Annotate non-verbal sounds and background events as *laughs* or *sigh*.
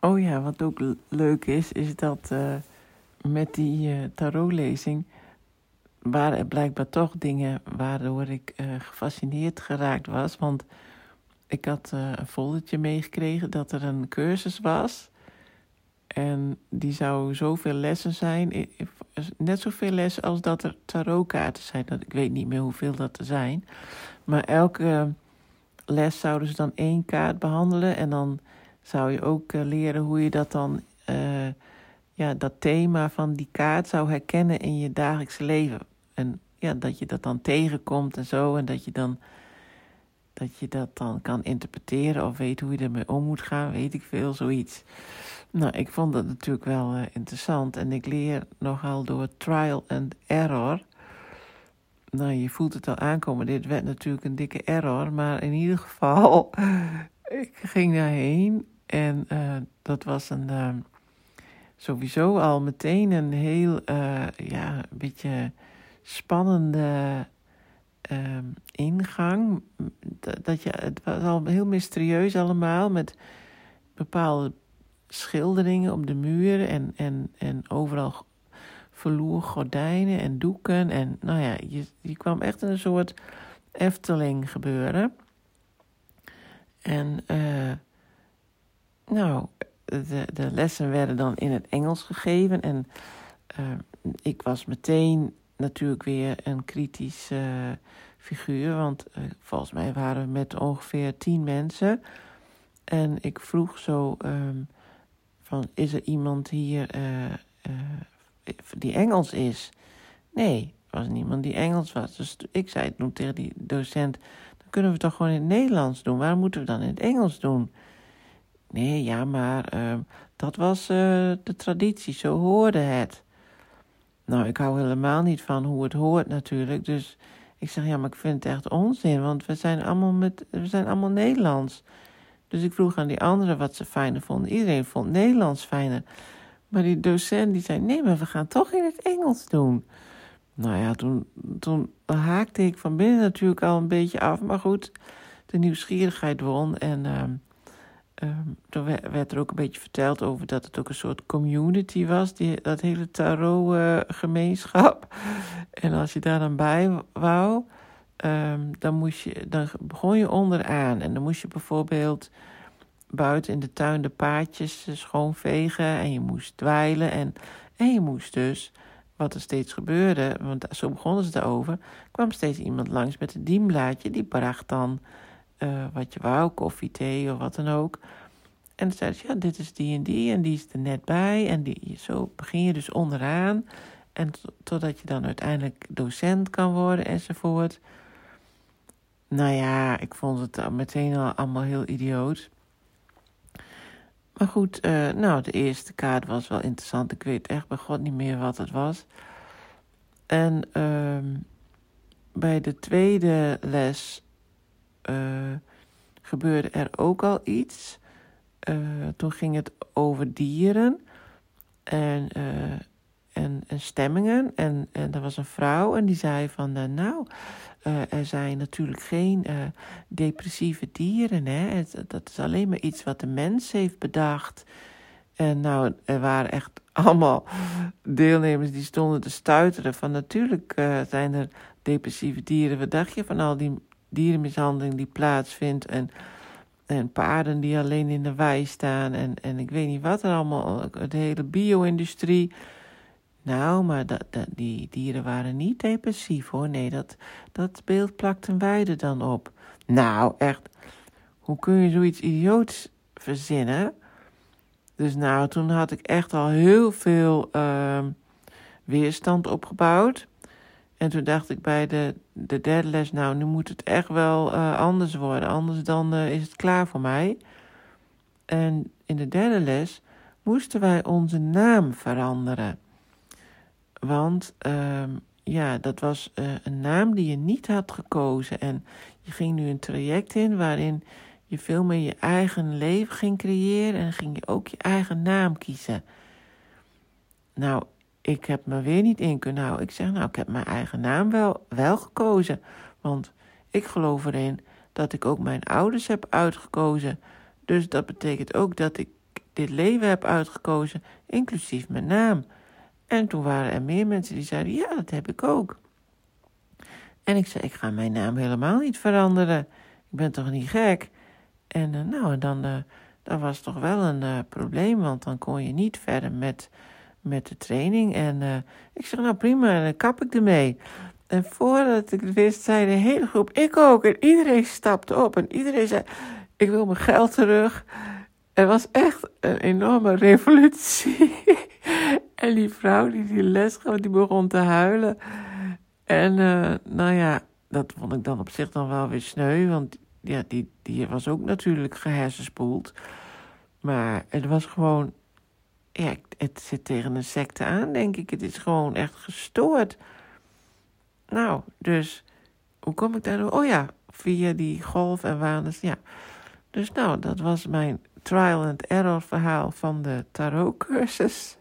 Oh ja, wat ook leuk is, is dat uh, met die uh, tarotlezing waren er blijkbaar toch dingen waardoor ik uh, gefascineerd geraakt was. Want ik had een foldertje meegekregen dat er een cursus was. En die zou zoveel lessen zijn. Net zoveel lessen als dat er tarotkaarten zijn. Ik weet niet meer hoeveel dat er zijn. Maar elke les zouden ze dan één kaart behandelen. En dan zou je ook uh, leren hoe je dat dan, uh, ja, dat thema van die kaart zou herkennen in je dagelijkse leven. En ja, dat je dat dan tegenkomt en zo. En dat je dan, dat je dat dan kan interpreteren of weet hoe je ermee om moet gaan, weet ik veel, zoiets. Nou, ik vond dat natuurlijk wel uh, interessant. En ik leer nogal door trial and error. Nou, je voelt het al aankomen. Dit werd natuurlijk een dikke error. Maar in ieder geval, *laughs* ik ging daarheen. En uh, dat was een, uh, sowieso al meteen een heel, uh, ja, een beetje spannende ingang. Dat, je, het was al heel mysterieus allemaal, met bepaalde schilderingen op de muren en, en, en overal verloer gordijnen en doeken. En nou ja, je, je kwam echt in een soort Efteling gebeuren. En uh, nou, de, de lessen werden dan in het Engels gegeven. En uh, ik was meteen natuurlijk weer een kritisch uh, figuur. Want uh, volgens mij waren we met ongeveer tien mensen. En ik vroeg zo um, van, is er iemand hier die Engels is? Nee, er was niemand die Engels was. Dus ik zei toen tegen die docent, dan kunnen we het toch gewoon in het Nederlands doen. Waarom moeten we dan in het Engels doen? Nee, ja, maar uh, dat was uh, de traditie, zo hoorde het. Nou, ik hou helemaal niet van hoe het hoort natuurlijk. Dus ik zeg, ja, maar ik vind het echt onzin, want we zijn allemaal, met, we zijn allemaal Nederlands. Dus ik vroeg aan die anderen wat ze fijner vonden. Iedereen vond Nederlands fijner. Maar die docent die zei, nee, maar we gaan toch in het Engels doen. Nou ja, toen, toen haakte ik van binnen natuurlijk al een beetje af. Maar goed, de nieuwsgierigheid won en... Um, toen werd er ook een beetje verteld over dat het ook een soort community was, die, dat hele tarot-gemeenschap. *laughs* en als je daar dan bij wou, um, dan, moest je, dan begon je onderaan. En dan moest je bijvoorbeeld buiten in de tuin de paadjes schoonvegen en je moest dweilen. En, en je moest dus, wat er steeds gebeurde, want zo begonnen ze erover, kwam steeds iemand langs met een dienblaadje, die bracht dan uh, wat je wou, koffie, thee of wat dan ook. En dan zei ze, ja, dit is die en die en die is er net bij. En die, zo begin je dus onderaan. En totdat je dan uiteindelijk docent kan worden enzovoort. Nou ja, ik vond het meteen al allemaal heel idioot. Maar goed, uh, nou, de eerste kaart was wel interessant. Ik weet echt bij God niet meer wat het was. En uh, bij de tweede les uh, gebeurde er ook al iets. Uh, toen ging het over dieren en, uh, en, en, stemmingen. En, en er was een vrouw en die zei van, nou, er zijn natuurlijk geen depressieve dieren. Hè? Dat is alleen maar iets wat de mens heeft bedacht. En nou, er waren echt *laughs* allemaal deelnemers die stonden te stuiteren van natuurlijk zijn er depressieve dieren. Wat dacht je van al die dierenmishandeling die plaatsvindt. En, en paarden die alleen in de wei staan. En, en ik weet niet wat er allemaal. De hele bio-industrie. Nou, maar dat, dat, die dieren waren niet depressief hoor. Nee, dat, dat beeld plakten wij er dan op. Nou, echt. Hoe kun je zoiets idioots verzinnen? Dus nou, toen had ik echt al heel veel uh, weerstand opgebouwd. En toen dacht ik bij de, de derde les, nou, nu moet het echt wel uh, anders worden. Anders dan uh, is het klaar voor mij. En in de derde les moesten wij onze naam veranderen. Want uh, ja, dat was uh, een naam die je niet had gekozen. En je ging nu een traject in waarin je veel meer je eigen leven ging creëren. En ging je ook je eigen naam kiezen. Nou, ik heb me weer niet in kunnen houden. Ik zeg, nou, ik heb mijn eigen naam wel, wel gekozen. Want ik geloof erin dat ik ook mijn ouders heb uitgekozen. Dus dat betekent ook dat ik dit leven heb uitgekozen, inclusief mijn naam. En toen waren er meer mensen die zeiden, ja, dat heb ik ook. En ik zei, ik ga mijn naam helemaal niet veranderen. Ik ben toch niet gek? En uh, nou, dan, uh, dat was toch wel een uh, probleem, want dan kon je niet verder met, met de training. En ik zeg, nou prima, dan kap ik ermee. En voordat ik het wist, zei de hele groep, ik ook. En iedereen stapte op en iedereen zei, ik wil mijn geld terug. Er was echt een enorme revolutie. *laughs* en die vrouw die die les die begon te huilen. En uh, nou ja, dat vond ik dan op zich dan wel weer sneu. Want ja, die, die was ook natuurlijk gehersenspoeld. Maar het was gewoon... Ja, het zit tegen een secte aan, denk ik. Het is gewoon echt gestoord. Nou, dus... Hoe kom ik daar? Oh ja, via die golf en wanes. Ja. Dus nou, dat was mijn trial and error verhaal van de tarotcursus.